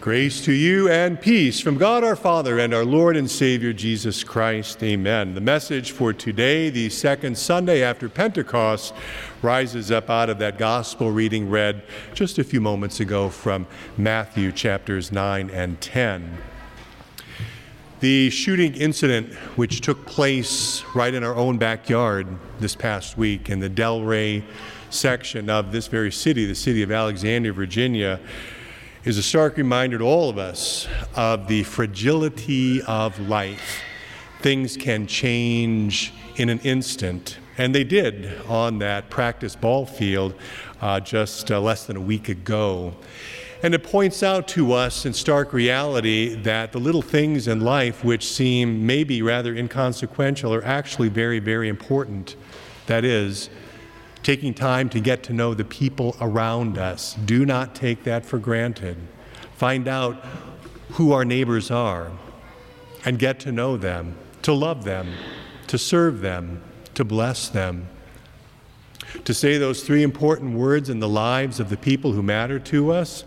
Grace to you and peace from God our Father and our Lord and Savior Jesus Christ. Amen. The message for today, the second Sunday after Pentecost, rises up out of that gospel reading read just a few moments ago from Matthew chapters 9 and 10. The shooting incident, which took place right in our own backyard this past week in the Del Ray section of this very city, the city of Alexandria, Virginia, is a stark reminder to all of us of the fragility of life. Things can change in an instant, and they did on that practice ball field uh, just uh, less than a week ago. And it points out to us in stark reality that the little things in life which seem maybe rather inconsequential are actually very, very important. That is, taking time to get to know the people around us. Do not take that for granted. Find out who our neighbors are and get to know them, to love them, to serve them, to bless them. To say those three important words in the lives of the people who matter to us,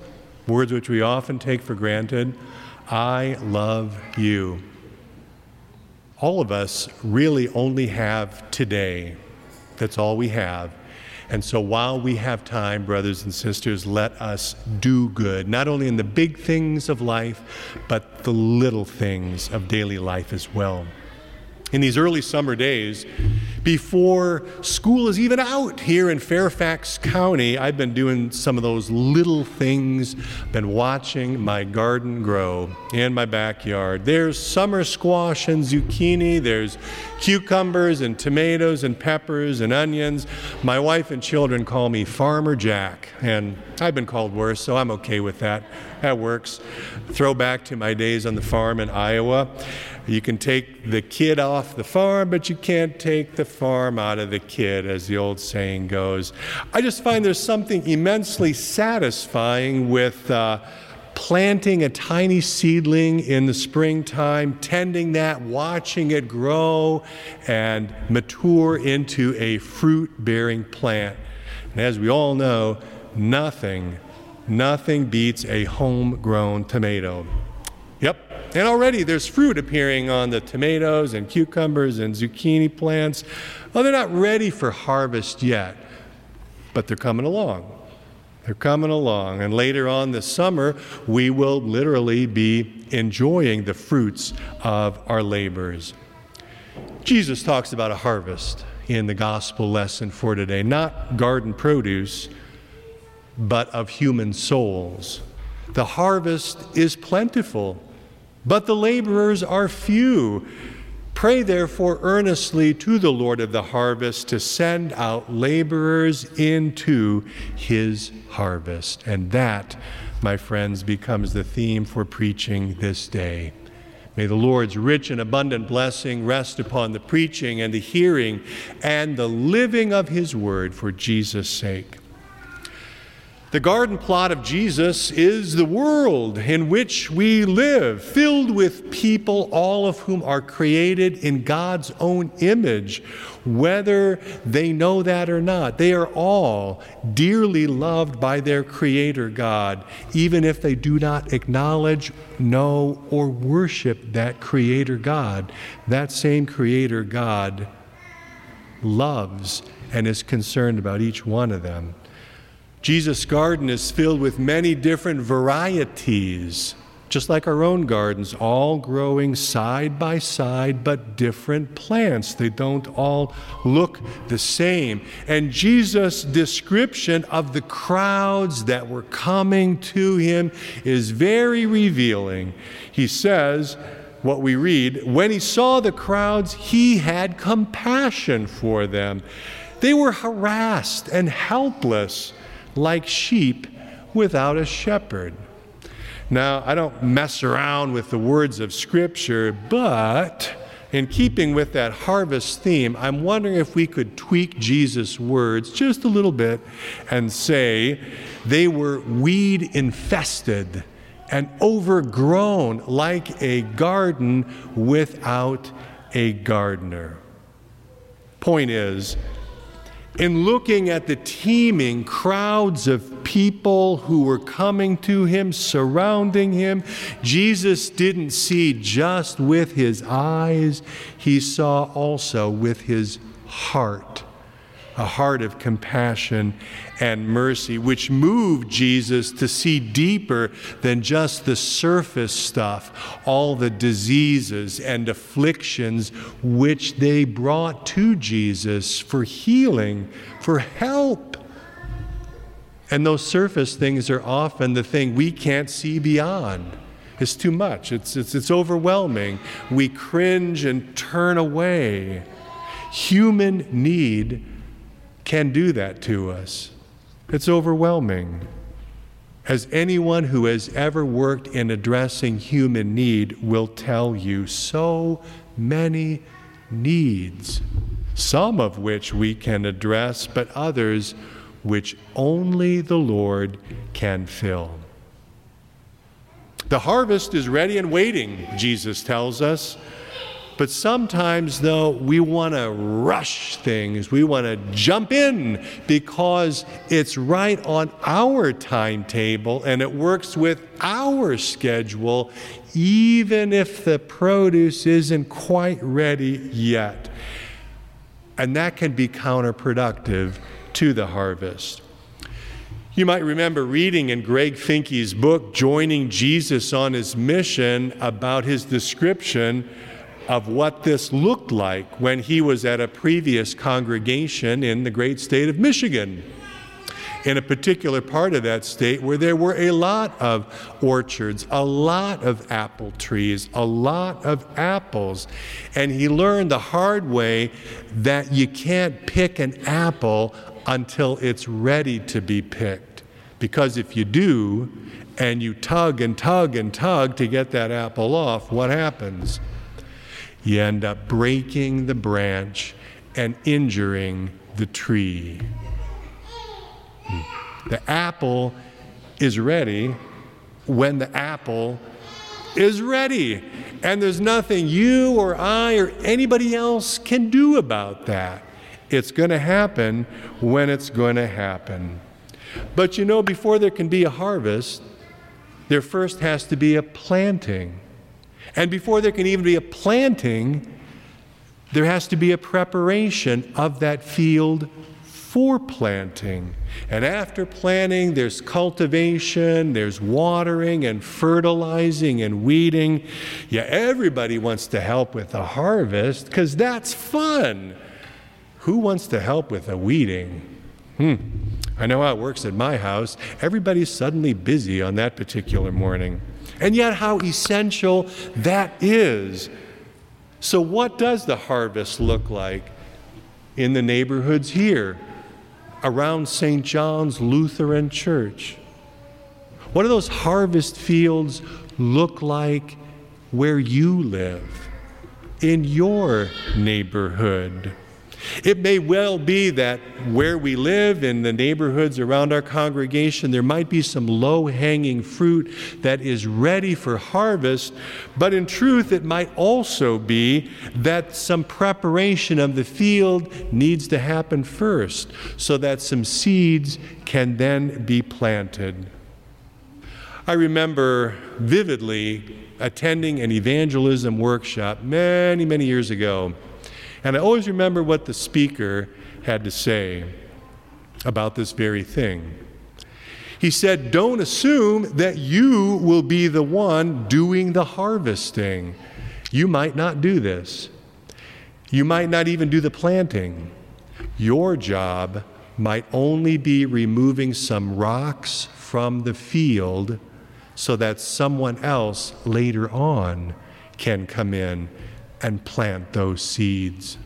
words which we often take for granted I love you. All of us really only have today. That's all we have. And so while we have time, brothers and sisters, let us do good, not only in the big things of life, but the little things of daily life as well. In these early summer days, before school is even out here in Fairfax County, I've been doing some of those little things, been watching my garden grow in my backyard. There's summer squash and zucchini, there's cucumbers and tomatoes and peppers and onions. My wife and children call me Farmer Jack, and I've been called worse, so I'm okay with that. That works. Throw back to my days on the farm in Iowa. You can take the kid off the farm, but you can't take the farm out of the kid, as the old saying goes. I just find there's something immensely satisfying with. Uh, planting a tiny seedling in the springtime, tending that, watching it grow and mature into a fruit bearing plant. And as we all know, nothing, nothing beats a homegrown tomato. And already there's fruit appearing on the tomatoes and cucumbers and zucchini plants. Well, they're not ready for harvest yet, but they're coming along. They're coming along. And later on this summer, we will literally be enjoying the fruits of our labors. Jesus talks about a harvest in the gospel lesson for today, not garden produce, but of human souls. The harvest is plentiful but the laborers are few. Pray therefore earnestly to the Lord of the harvest to send out laborers into his harvest. And that, my friends, becomes the theme for preaching this day. May the Lord's rich and abundant blessing rest upon the preaching and the hearing and the living of his word for Jesus' sake. The garden plot of Jesus is the world in which we live, filled with people, all of whom are created in God's own image, whether they know that or not. They are all dearly loved by their Creator God, even if they do not acknowledge, know, or worship that Creator God. That same Creator God loves and is concerned about each one of them. Jesus' garden is filled with many different varieties, just like our own gardens, all growing side by side, but different plants. They don't all look the same. And Jesus' description of the crowds that were coming to him is very revealing. He says, what we read, when he saw the crowds, he had compassion for them. They were harassed and helpless like sheep without a shepherd. Now, I don't mess around with the words of Scripture, but in keeping with that harvest theme, I'm wondering if we could tweak Jesus' words just a little bit and say they were weed infested and overgrown like a garden without a gardener. Point is, in looking at the teeming crowds of people who were coming to him, surrounding him, Jesus didn't see just with his eyes, he saw also with his heart a heart of compassion and mercy, which moved Jesus to see deeper than just the surface stuff, all the diseases and afflictions which they brought to Jesus for healing, for help. And those surface things are often the thing we can't see beyond. It's too much, it's, it's, it's overwhelming. We cringe and turn away. Human need can do that to us. It's overwhelming. As anyone who has ever worked in addressing human need will tell you, so many needs, some of which we can address, but others which only the Lord can fill. The harvest is ready and waiting, Jesus tells us. But sometimes, though, we want to rush things. We want to jump in because it's right on our timetable and it works with our schedule, even if the produce isn't quite ready yet. And that can be counterproductive to the harvest. You might remember reading in Greg Finke's book, Joining Jesus on His Mission, about his description of what this looked like when he was at a previous congregation in the great state of Michigan. In a particular part of that state where there were a lot of orchards, a lot of apple trees, a lot of apples. And he learned the hard way that you can't pick an apple until it's ready to be picked. Because if you do, and you tug and tug and tug to get that apple off, what happens? You end up breaking the branch and injuring the tree. Hmm. The apple is ready when the apple is ready. And there's nothing you or I or anybody else can do about that. It's going to happen when it's going to happen. But you know, before there can be a harvest, there first has to be a planting. And before there can even be a planting, there has to be a preparation of that field for planting. And after planting, there's cultivation, there's watering and fertilizing and weeding. Yeah, everybody wants to help with the harvest because that's fun. Who wants to help with the weeding? Hmm. I know how it works at my house. Everybody's suddenly busy on that particular morning and yet how essential that is. So, what does the harvest look like in the neighborhoods here around St. John's Lutheran Church? What do those harvest fields look like where you live, in your neighborhood? It may well be that where we live, in the neighborhoods around our congregation, there might be some low hanging fruit that is ready for harvest, but in truth, it might also be that some preparation of the field needs to happen first so that some seeds can then be planted. I remember vividly attending an evangelism workshop many, many years ago. And I always remember what the speaker had to say about this very thing. He said, Don't assume that you will be the one doing the harvesting. You might not do this. You might not even do the planting. Your job might only be removing some rocks from the field so that someone else later on can come in and plant those seeds.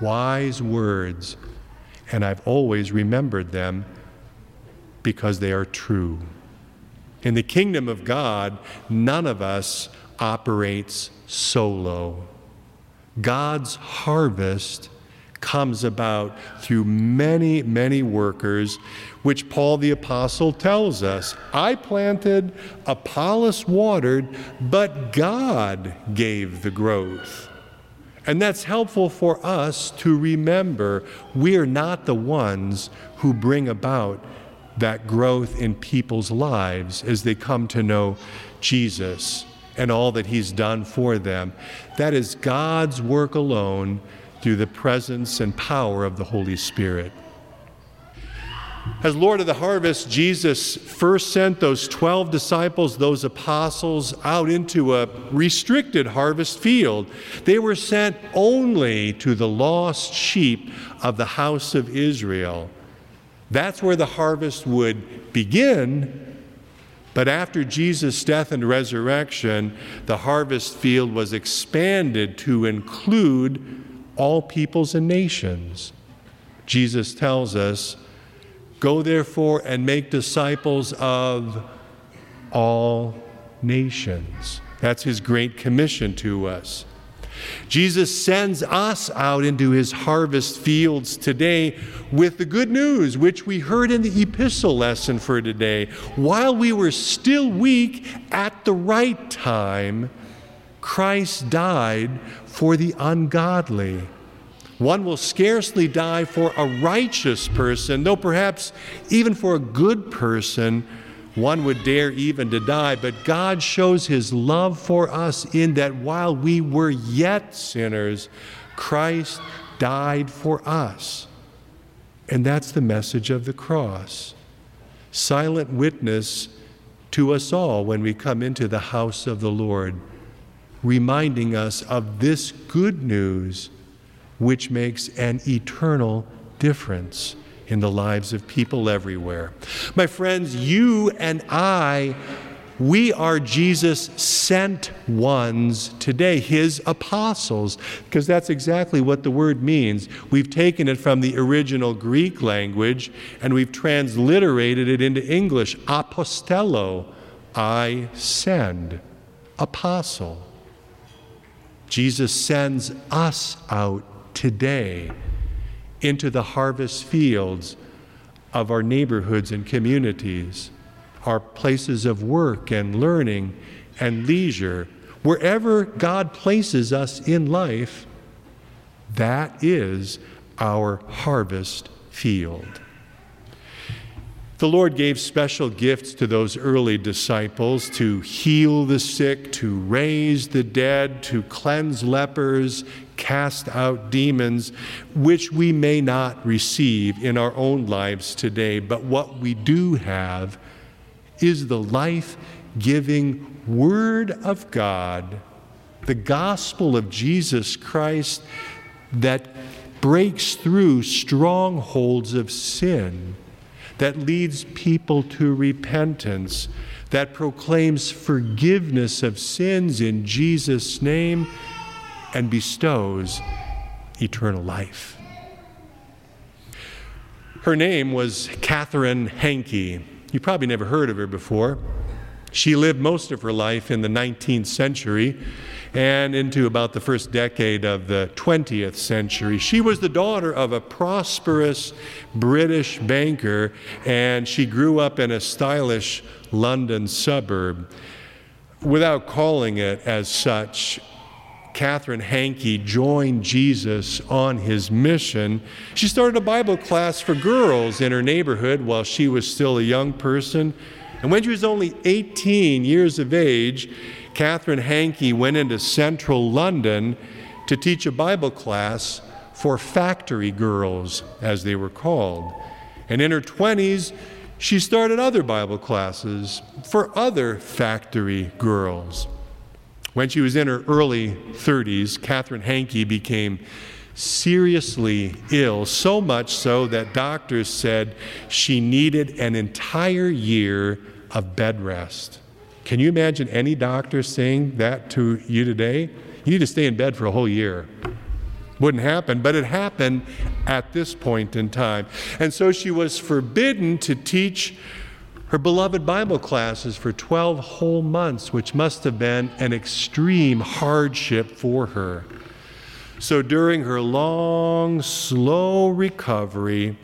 Wise words, and I've always remembered them because they are true. In the kingdom of God, none of us operates solo. God's harvest comes about through many, many workers, which Paul the Apostle tells us I planted, Apollos watered, but God gave the growth. And that's helpful for us to remember we're not the ones who bring about that growth in people's lives as they come to know Jesus and all that He's done for them. That is God's work alone through the presence and power of the Holy Spirit. As Lord of the harvest, Jesus first sent those 12 disciples, those apostles, out into a restricted harvest field. They were sent only to the lost sheep of the house of Israel. That's where the harvest would begin. But after Jesus' death and resurrection, the harvest field was expanded to include all peoples and nations. Jesus tells us, Go therefore and make disciples of all nations. That's his great commission to us. Jesus sends us out into his harvest fields today with the good news, which we heard in the epistle lesson for today. While we were still weak at the right time, Christ died for the ungodly. One will scarcely die for a righteous person, though perhaps even for a good person, one would dare even to die. But God shows his love for us in that while we were yet sinners, Christ died for us. And that's the message of the cross. Silent witness to us all when we come into the house of the Lord, reminding us of this good news which makes an eternal difference in the lives of people everywhere. My friends, you and I, we are Jesus sent ones today, his apostles, because that's exactly what the word means. We've taken it from the original Greek language and we've transliterated it into English apostello, I send, apostle. Jesus sends us out today into the harvest fields of our neighborhoods and communities, our places of work and learning and leisure. Wherever God places us in life, that is our harvest field. The Lord gave special gifts to those early disciples to heal the sick, to raise the dead, to cleanse lepers, cast out demons, which we may not receive in our own lives today. But what we do have is the life giving Word of God, the gospel of Jesus Christ that breaks through strongholds of sin that leads people to repentance, that proclaims forgiveness of sins in Jesus' name, and bestows eternal life. Her name was Catherine Hankey. You probably never heard of her before. She lived most of her life in the 19th century and into about the first decade of the 20th century. She was the daughter of a prosperous British banker, and she grew up in a stylish London suburb. Without calling it as such, Catherine Hankey joined Jesus on his mission. She started a Bible class for girls in her neighborhood while she was still a young person. And when she was only 18 years of age, Catherine Hankey went into central London to teach a Bible class for factory girls, as they were called. And in her 20s, she started other Bible classes for other factory girls. When she was in her early 30s, Catherine Hankey became seriously ill, so much so that doctors said she needed an entire year of bed rest. Can you imagine any doctor saying that to you today? You need to stay in bed for a whole year. Wouldn't happen, but it happened at this point in time. And so she was forbidden to teach her beloved Bible classes for 12 whole months, which must have been an extreme hardship for her. So during her long, slow recovery,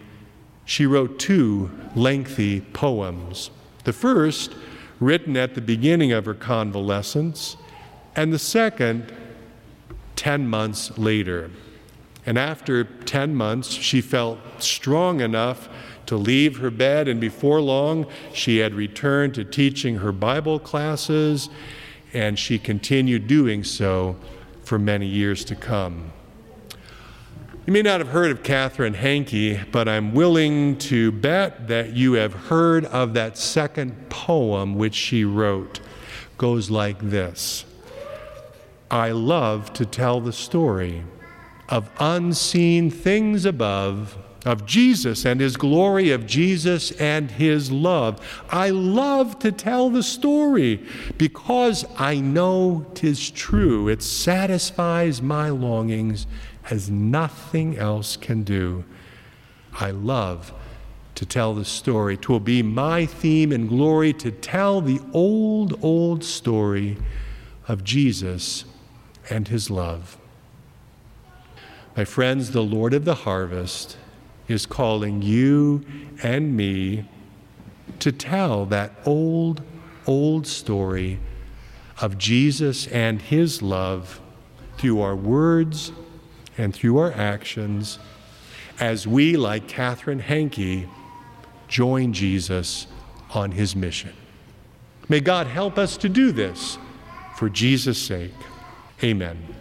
she wrote two lengthy poems. The first written at the beginning of her convalescence, and the second 10 months later. And after 10 months, she felt strong enough to leave her bed, and before long, she had returned to teaching her Bible classes, and she continued doing so for many years to come. You may not have heard of Catherine Hankey, but I'm willing to bet that you have heard of that second poem which she wrote. It goes like this I love to tell the story of unseen things above of Jesus and his glory, of Jesus and his love. I love to tell the story because I know 'tis true. It satisfies my longings as nothing else can do. I love to tell the story. Twill be my theme and glory to tell the old, old story of Jesus and his love. My friends, the Lord of the harvest is calling you and me to tell that old, old story of Jesus and his love through our words and through our actions as we, like Catherine Hankey, join Jesus on his mission. May God help us to do this for Jesus' sake. Amen.